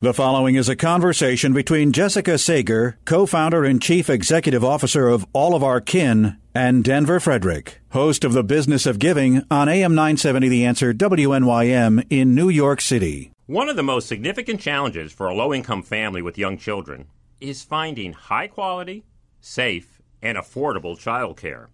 The following is a conversation between Jessica Sager, co founder and chief executive officer of All of Our Kin, and Denver Frederick, host of The Business of Giving on AM 970 The Answer WNYM in New York City. One of the most significant challenges for a low income family with young children is finding high quality, safe, and affordable childcare.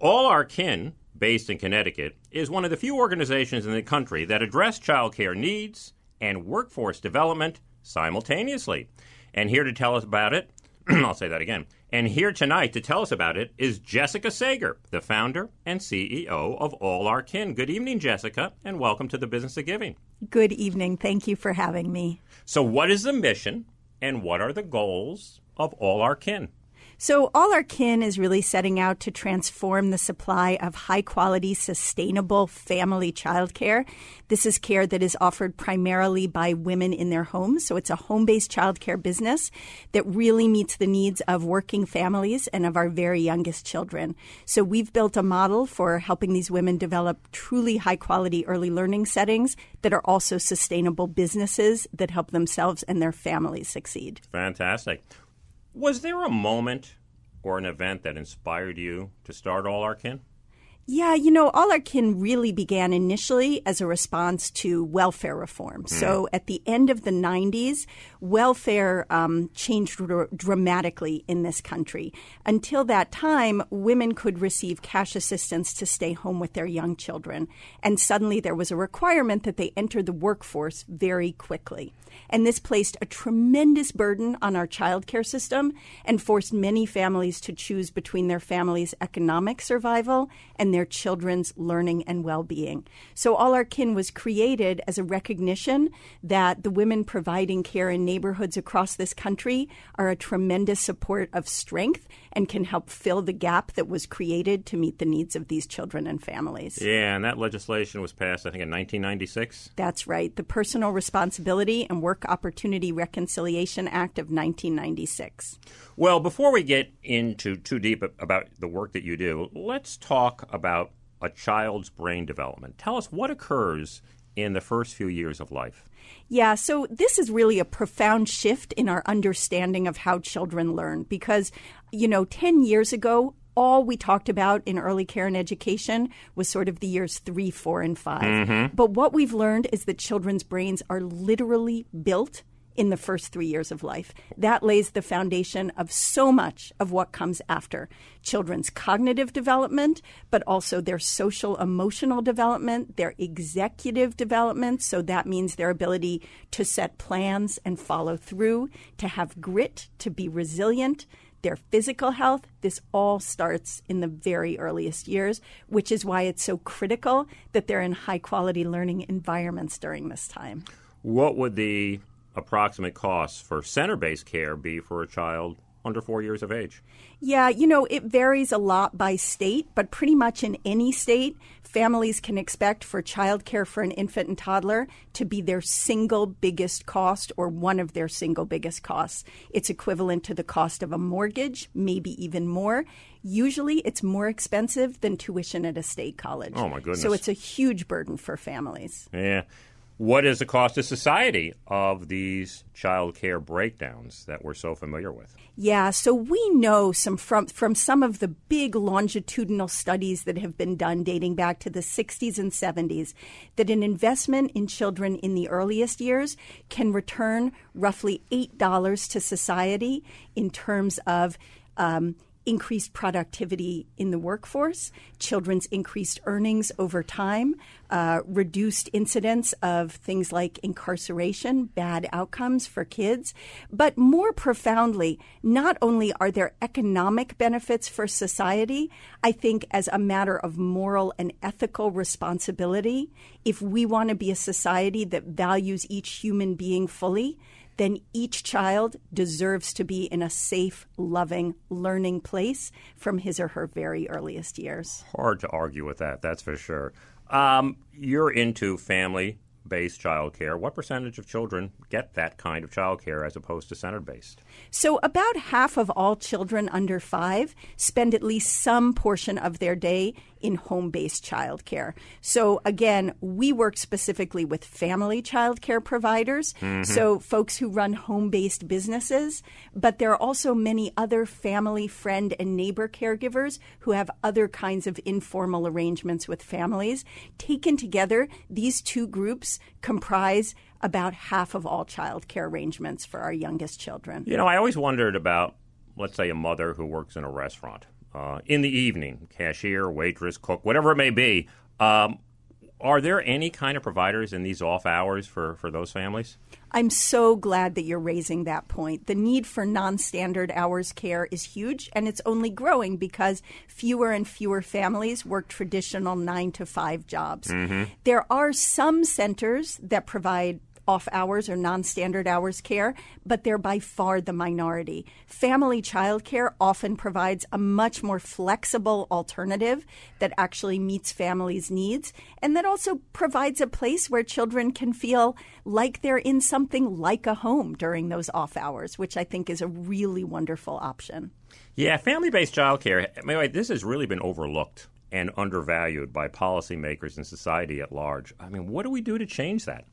All Our Kin, based in Connecticut, is one of the few organizations in the country that address childcare needs and workforce development simultaneously. And here to tell us about it, I'll say that again. And here tonight to tell us about it is Jessica Sager, the founder and CEO of All Our Kin. Good evening, Jessica, and welcome to the Business of Giving. Good evening. Thank you for having me. So, what is the mission and what are the goals of All Our Kin? So, All Our Kin is really setting out to transform the supply of high quality, sustainable family childcare. This is care that is offered primarily by women in their homes. So, it's a home based childcare business that really meets the needs of working families and of our very youngest children. So, we've built a model for helping these women develop truly high quality early learning settings that are also sustainable businesses that help themselves and their families succeed. Fantastic. Was there a moment or an event that inspired you to start All Our Kin? Yeah, you know, All Our Kin really began initially as a response to welfare reform. Mm. So at the end of the 90s, welfare um, changed dr- dramatically in this country. Until that time, women could receive cash assistance to stay home with their young children. And suddenly there was a requirement that they enter the workforce very quickly. And this placed a tremendous burden on our childcare system and forced many families to choose between their family's economic survival and their children's learning and well being. So, All Our Kin was created as a recognition that the women providing care in neighborhoods across this country are a tremendous support of strength and can help fill the gap that was created to meet the needs of these children and families. Yeah, and that legislation was passed, I think, in 1996. That's right. The Personal Responsibility and Work Opportunity Reconciliation Act of 1996. Well, before we get into too deep about the work that you do, let's talk about a child's brain development. Tell us what occurs in the first few years of life. Yeah, so this is really a profound shift in our understanding of how children learn because, you know, 10 years ago, all we talked about in early care and education was sort of the years three, four, and 5 mm-hmm. But what we've learned is that children's brains are literally built in the first three years of life. That lays the foundation of so much of what comes after children's cognitive development, but also their social emotional development, their executive development. So that means their ability to set plans and follow through, to have grit, to be resilient their physical health. This all starts in the very earliest years, which is why it's so critical that they're in high quality learning environments during this time. What would the approximate costs for center based care be for a child under four years of age? Yeah, you know, it varies a lot by state, but pretty much in any state, families can expect for childcare for an infant and toddler to be their single biggest cost or one of their single biggest costs. It's equivalent to the cost of a mortgage, maybe even more. Usually it's more expensive than tuition at a state college. Oh, my goodness. So it's a huge burden for families. Yeah. What is the cost to society of these child care breakdowns that we're so familiar with? Yeah, so we know some from from some of the big longitudinal studies that have been done dating back to the 60s and 70s that an investment in children in the earliest years can return roughly $8 to society in terms of um, increased productivity in the workforce, children's increased earnings over time, uh, reduced incidence of things like incarceration, bad outcomes for kids. But more profoundly, not only are there economic benefits for society, I think as a matter of moral and ethical responsibility, if we want to be a society that values each human being fully, then each child deserves to be in a safe, loving, learning place from his or her very earliest years. Hard to argue with that, that's for sure. Um, you're into family based childcare. What percentage of children get that kind of childcare as opposed to center based? So, about half of all children under five spend at least some portion of their day in home based childcare. So, again, we work specifically with family childcare providers, mm-hmm. so folks who run home based businesses, but there are also many other family, friend, and neighbor caregivers who have other kinds of informal arrangements with families. Taken together, these two groups comprise about half of all childcare arrangements for our youngest children. You know, I always wondered about, let's say, a mother who works in a restaurant uh, in the evening, cashier, waitress, cook, whatever it may be. Um, are there any kind of providers in these off hours for, for those families? I'm so glad that you're raising that point. The need for non standard hours care is huge, and it's only growing because fewer and fewer families work traditional nine to five jobs. Mm-hmm. There are some centers that provide off hours or non standard hours care, but they're by far the minority. Family child care often provides a much more flexible alternative that actually meets families' needs and that also provides a place where children can feel like they're in something like a home during those off hours, which I think is a really wonderful option. Yeah, family based childcare, this has really been overlooked and undervalued by policymakers and society at large. I mean, what do we do to change that?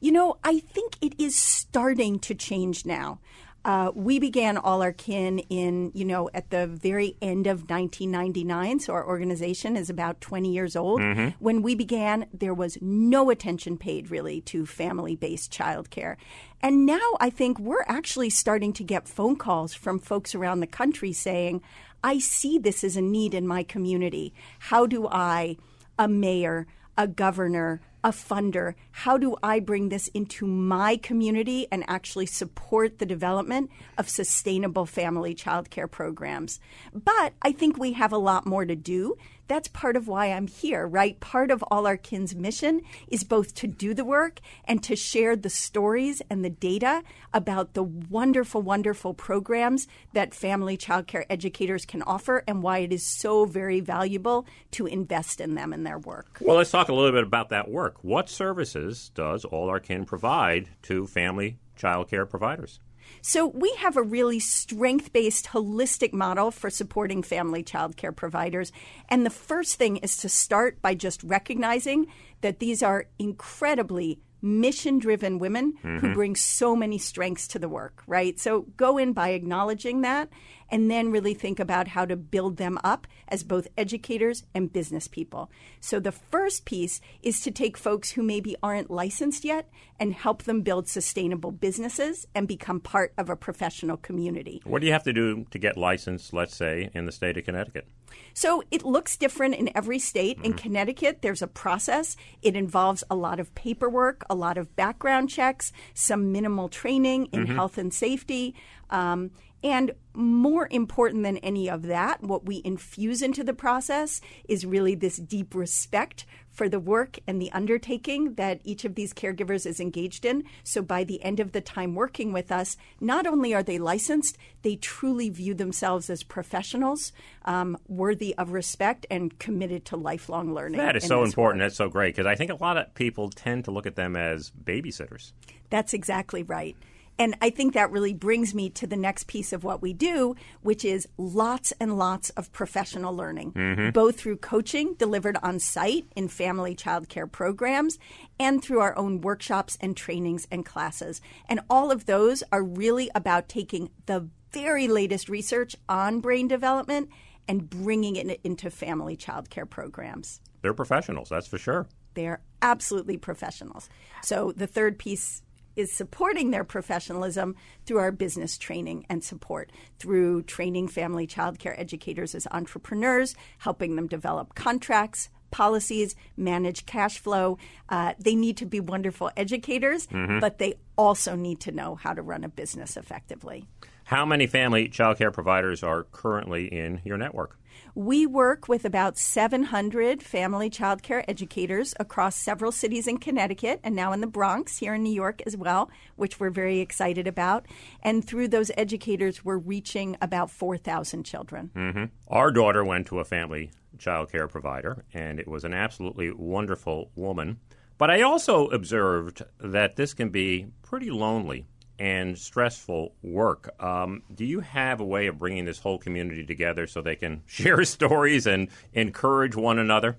You know, I think it is starting to change now. Uh, we began All Our Kin in, you know, at the very end of 1999. So our organization is about 20 years old. Mm-hmm. When we began, there was no attention paid really to family based childcare. And now I think we're actually starting to get phone calls from folks around the country saying, I see this as a need in my community. How do I, a mayor, a governor, a funder? How do I bring this into my community and actually support the development of sustainable family childcare programs? But I think we have a lot more to do that's part of why I'm here, right? Part of All Our Kin's mission is both to do the work and to share the stories and the data about the wonderful, wonderful programs that family childcare educators can offer and why it is so very valuable to invest in them and their work. Well, let's talk a little bit about that work. What services does All Our Kin provide to family childcare providers? So we have a really strength based, holistic model for supporting family child care providers. And the first thing is to start by just recognizing that these are incredibly mission driven women mm-hmm. who bring so many strengths to the work, right? So go in by acknowledging that and then really think about how to build them up as both educators and business people. So the first piece is to take folks who maybe aren't licensed yet and help them build sustainable businesses and become part of a professional community. What do you have to do to get licensed, let's say, in the state of Connecticut? So it looks different in every state. Mm-hmm. In Connecticut, there's a process. It involves a lot of paperwork, a lot of background checks, some minimal training in mm-hmm. health and safety. Um, and more important than any of that, what we infuse into the process is really this deep respect for the work and the undertaking that each of these caregivers is engaged in. So by the end of the time working with us, not only are they licensed, they truly view themselves as professionals, um, worthy of respect and committed to lifelong learning. That is so important. Work. That's so great because I think a lot of people tend to look at them as babysitters. That's exactly right. And I think that really brings me to the next piece of what we do, which is lots and lots of professional learning, mm-hmm. both through coaching delivered on site in family child care programs and through our own workshops and trainings and classes. And all of those are really about taking the very latest research on brain development and bringing it into family child care programs. They're professionals, that's for sure. They're absolutely professionals. So the third piece is supporting their professionalism through our business training and support, through training family child care educators as entrepreneurs, helping them develop contracts, policies, manage cash flow. Uh, they need to be wonderful educators, but they also need to know how to run a business effectively. How many family child care providers are currently in your network? We work with about 700 family child care educators across several cities in Connecticut and now in the Bronx, here in New York as well, which we're very excited about. And through those educators, we're reaching about 4,000 children. Mm-hmm. Our daughter went to a family child care provider, and it was an absolutely wonderful woman. But I also observed that this can be pretty lonely and stressful work. Um, do you have a way of bringing this whole community together so they can share stories and encourage one another?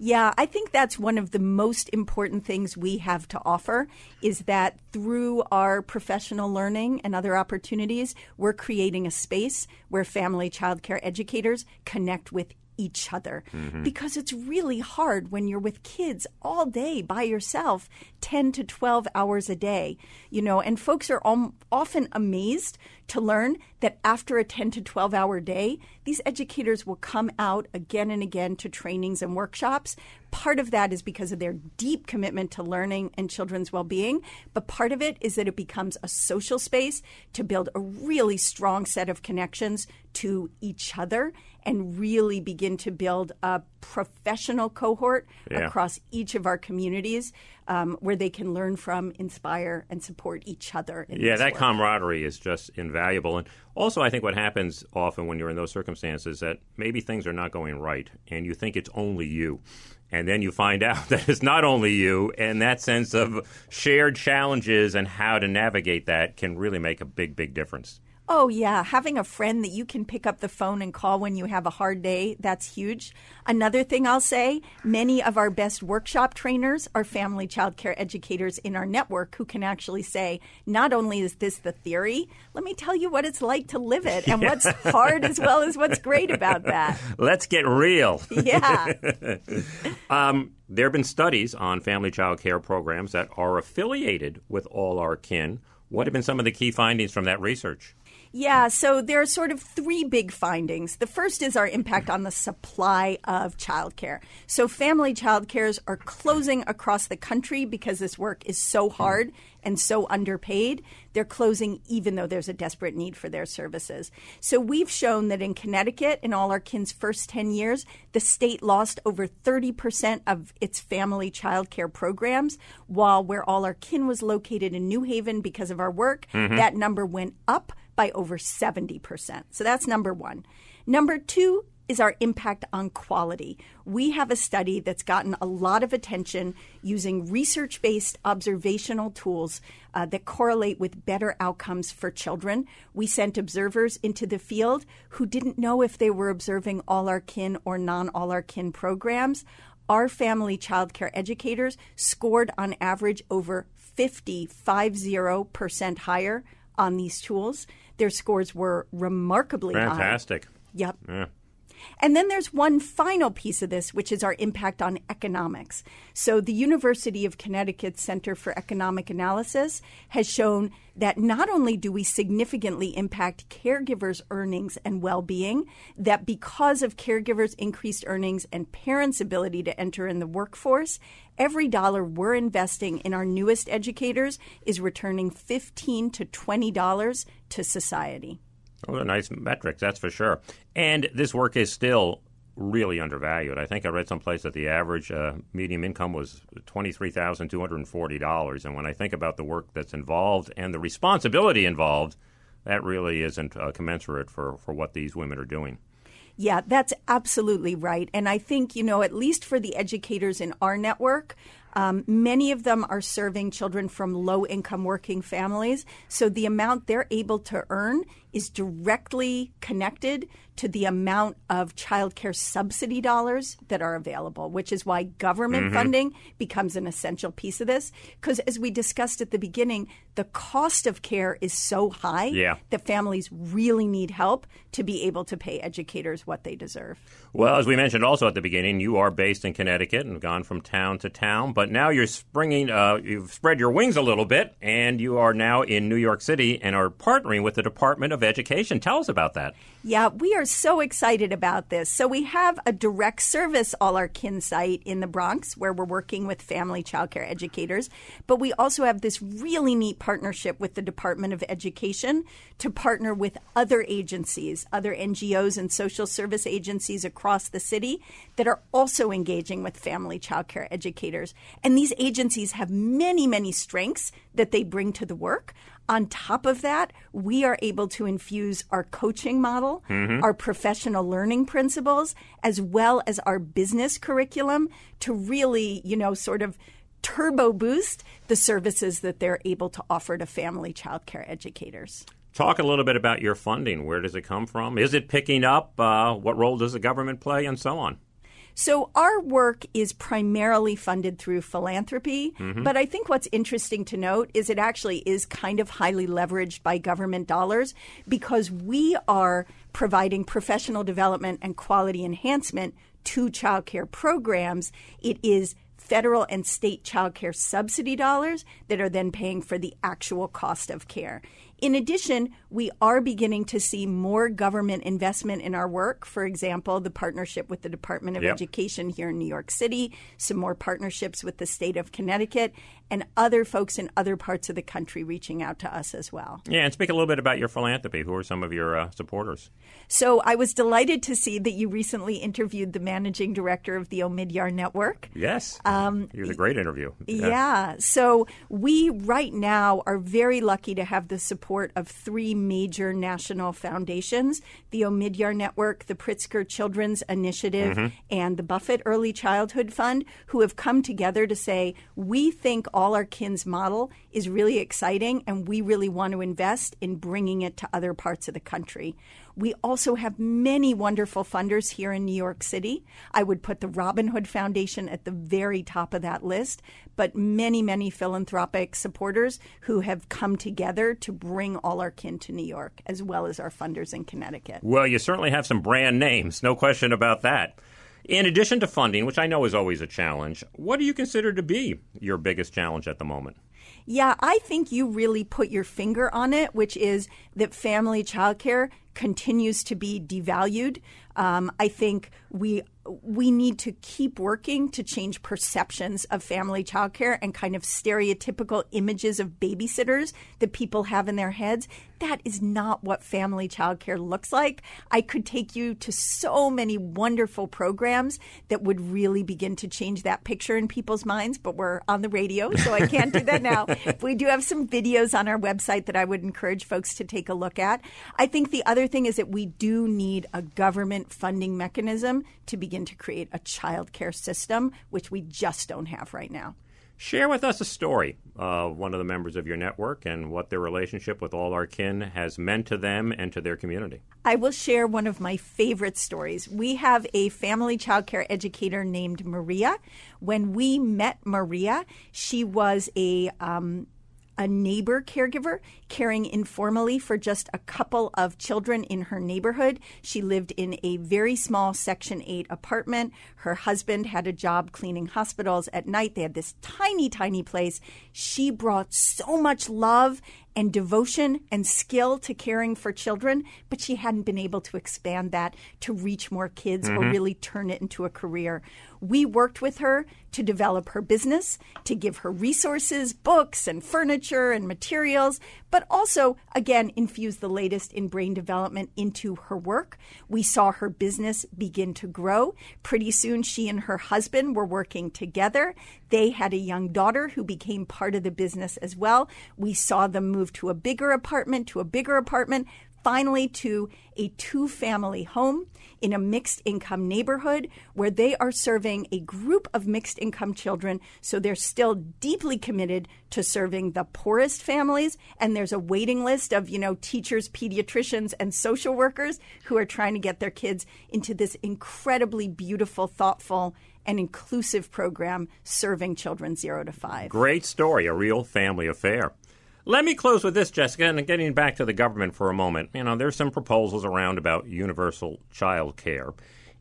Yeah, I think that's one of the most important things we have to offer is that through our professional learning and other opportunities, we're creating a space where family child care educators connect with each other. Mm-hmm. Because it's really hard when you're with kids all day by yourself 10 to 12 hours a day you know and folks are om- often amazed to learn that after a 10 to 12 hour day these educators will come out again and again to trainings and workshops part of that is because of their deep commitment to learning and children's well-being but part of it is that it becomes a social space to build a really strong set of connections to each other and really begin to build a professional cohort Yeah. across each of our communities um, where they can learn from, inspire, and support each other. In Yeah, that work. camaraderie is just invaluable. And also, I think what happens often when you're in those circumstances that maybe things are not going right and you think it's only you. And then you find out that it's not only you, and that sense of shared challenges and how to navigate that can really make a big, big difference. Oh, yeah. Having a friend that you can pick up the phone and call when you have a hard day, that's huge. Another thing I'll say many of our best workshop trainers are family child care educators in our network who can actually say, not only is this the theory, let me tell you what it's like to live it and what's hard as well as what's great about that. Let's get real. Yeah. Um, there have been studies on family child care programs that are affiliated with All Our Kin. What have been some of the key findings from that research? Yeah, so there are sort of three big findings. The first is our impact on the supply of childcare. So family childcares are closing across the country because this work is so hard and so underpaid. They're closing even though there's a desperate need for their services. So we've shown that in Connecticut, in all our kin's first 10 years, the state lost over 30% of its family childcare programs, while where all our kin was located in New Haven because of our work, mm-hmm. that number went up by over 70%. So that's number one. Number two is our impact on quality. We have a study that's gotten a lot of attention using research based observational tools uh, that correlate with better outcomes for children. We sent observers into the field who didn't know if they were observing all our kin or non all our kin programs. Our family child care educators scored on average over 50, 50% higher on these tools. Their scores were remarkably high. Fantastic. Yep. Yeah. And then there's one final piece of this, which is our impact on economics. So, the University of Connecticut Center for Economic Analysis has shown that not only do we significantly impact caregivers' earnings and well being, that because of caregivers' increased earnings and parents' ability to enter in the workforce, every dollar we're investing in our newest educators is returning 15 to $20 to society. Those are nice metrics, that's for sure. And this work is still really undervalued. I think I read someplace that the average uh, medium income was twenty-three thousand two hundred and forty dollars. And when I think about the work that's involved and the responsibility involved, that really isn't uh, commensurate for, for what these women are doing. Yeah, that's absolutely right. And I think, you know, at least for the educators in our network, um, many of them are serving children from low income working families. So the amount they're able to earn is directly connected to the amount of child care subsidy dollars that are available, which is why government funding becomes an essential piece of this. Because as we discussed at the beginning, the cost of care is so high Yeah. that families really need help to be able to pay educators what they deserve. Well, as we mentioned also at the beginning, you are based in Connecticut and have gone from town to town, but now you're springing, uh, you've spread your wings a little bit, and you are now in New York City and are partnering with the Department of Education. Tell us about that. Yeah, we are so excited about this. So we have a direct service All Our Kin site in the Bronx where we're working with family childcare educators, but we also have this really neat partnership with the Department of Education to partner with other agencies, other NGOs and social service agencies across the city that are also engaging with family childcare educators. And these agencies have many, many strengths that they bring to the work. On top of that, we are able to infuse our coaching model, mm-hmm. our professional learning principles, as well as our business curriculum to really, you know, sort of turbo boost the services that they're able to offer to family childcare educators. Talk a little bit about your funding. Where does it come from? Is it picking up? Uh, what role does the government play, and so on? So our work is primarily funded through philanthropy, mm-hmm. but I think what's interesting to note is it actually is kind of highly leveraged by government dollars because we are providing professional development and quality enhancement to childcare programs. It is federal and state childcare subsidy dollars that are then paying for the actual cost of care. In addition, we are beginning to see more government investment in our work. For example, the partnership with the Department of yep. Education here in New York City, some more partnerships with the state of Connecticut, and other folks in other parts of the country reaching out to us as well. Yeah, and speak a little bit about your philanthropy. Who are some of your uh, supporters? So I was delighted to see that you recently interviewed the managing director of the Omidyar Network. Yes. Um, it was a great interview. Yeah. yeah. So we right now are very lucky to have the support of three major national foundations the Omidyar Network, the Pritzker Children's Initiative, mm-hmm. and the Buffett Early Childhood Fund, who have come together to say, we think all our kin's model is really exciting and we really want to invest in bringing it to other parts of the country. We also have many wonderful funders here in New York City. I would put the Robin Hood Foundation at the very top of that list, but many, many philanthropic supporters who have come together to bring all our kin to New York, as well as our funders in Connecticut. Well, you certainly have some brand names, no question about that. In addition to funding, which I know is always a challenge, what do you consider to be your biggest challenge at the moment? Yeah, I think you really put your finger on it, which is that family childcare continues to be devalued. Um, I think we we need to keep working to change perceptions of family childcare and kind of stereotypical images of babysitters that people have in their heads. That is not what family childcare looks like. I could take you to so many wonderful programs that would really begin to change that picture in people's minds, but we're on the radio, so I can't do that now. we do have some videos on our website that I would encourage folks to take a look at. I think the other thing is that we do need a government funding mechanism to begin begin to create a child care system, which we just don't have right now. Share with us a story of one of the members of your network and what their relationship with All Our Kin has meant to them and to their community. I will share one of my favorite stories. We have a family child care educator named Maria. When we met Maria, she was a um, a neighbor caregiver caring informally for just a couple of children in her neighborhood. She lived in a very small Section 8 apartment. Her husband had a job cleaning hospitals at night. They had this tiny, tiny place. She brought so much love and devotion and skill to caring for children, but she hadn't been able to expand that to reach more kids mm-hmm. or really turn it into a career. We worked with her to develop her business, to give her resources, books, and furniture and materials, but also, again, infuse the latest in brain development into her work. We saw her business begin to grow. Pretty soon, she and her husband were working together. They had a young daughter who became part of the business as well. We saw them move to a bigger apartment, to a bigger apartment, finally to a two family home in a mixed income neighborhood where they are serving a group of mixed income children. So they're still deeply committed to serving the poorest families. And there's a waiting list of, you know, teachers, pediatricians, and social workers who are trying to get their kids into this incredibly beautiful, thoughtful, and inclusive program serving children zero to five. Great story, a real family affair. Let me close with this, Jessica, and getting back to the government for a moment. You know, there's some proposals around about universal child care.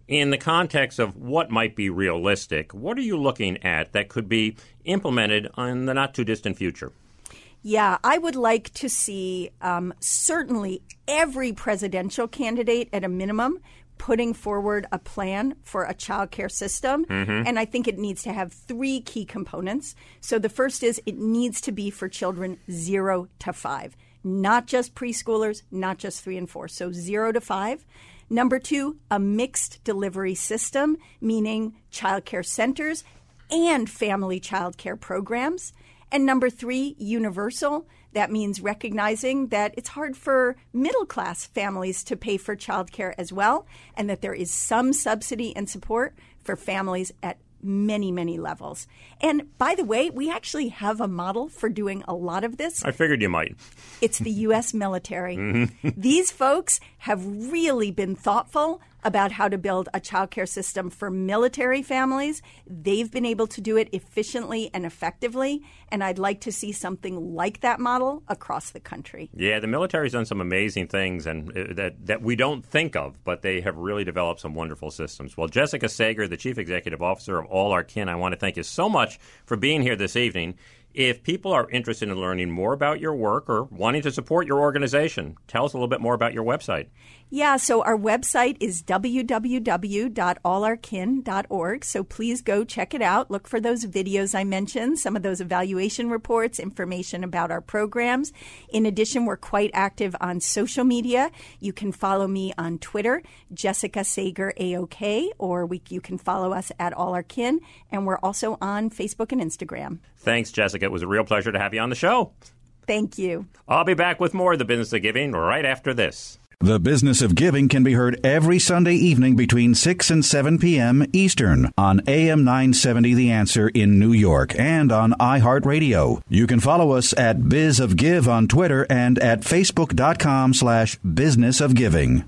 In the context of what might be realistic, what are you looking at that could be implemented in the not too distant future? Yeah, I would like to see um, certainly every presidential candidate at a minimum putting forward a plan for a child care system. Mm-hmm. And I think it needs to have three key components. So the first is it needs to be for children zero to five, not just preschoolers, not just three and four. So zero to five. Number two, a mixed delivery system, meaning child care centers and family child care programs. And number three, universal. That means recognizing that it's hard for middle class families to pay for childcare as well, and that there is some subsidy and support for families at many, many levels. And by the way, we actually have a model for doing a lot of this. I figured you might. It's the U.S. military. Mm-hmm. These folks have really been thoughtful about how to build a childcare system for military families. They've been able to do it efficiently and effectively, and I'd like to see something like that model across the country. Yeah, the military's done some amazing things and uh, that that we don't think of, but they have really developed some wonderful systems. Well, Jessica Sager, the chief executive officer of All Our Kin, I want to thank you so much for being here this evening. If people are interested in learning more about your work or wanting to support your organization, tell us a little bit more about your website. Yeah, so our website is www.allourkin.org. So please go check it out. Look for those videos I mentioned, some of those evaluation reports, information about our programs. In addition, we're quite active on social media. You can follow me on Twitter, Jessica Sager AOK, or we, you can follow us at All Our Kin. And we're also on Facebook and Instagram. Thanks, Jessica. It was a real pleasure to have you on the show. Thank you. I'll be back with more of the business of giving right after this. The Business of Giving can be heard every Sunday evening between 6 and 7 p.m. Eastern on AM 970 The Answer in New York and on iHeartRadio. You can follow us at Biz of Give on Twitter and at facebook.com slash business of giving.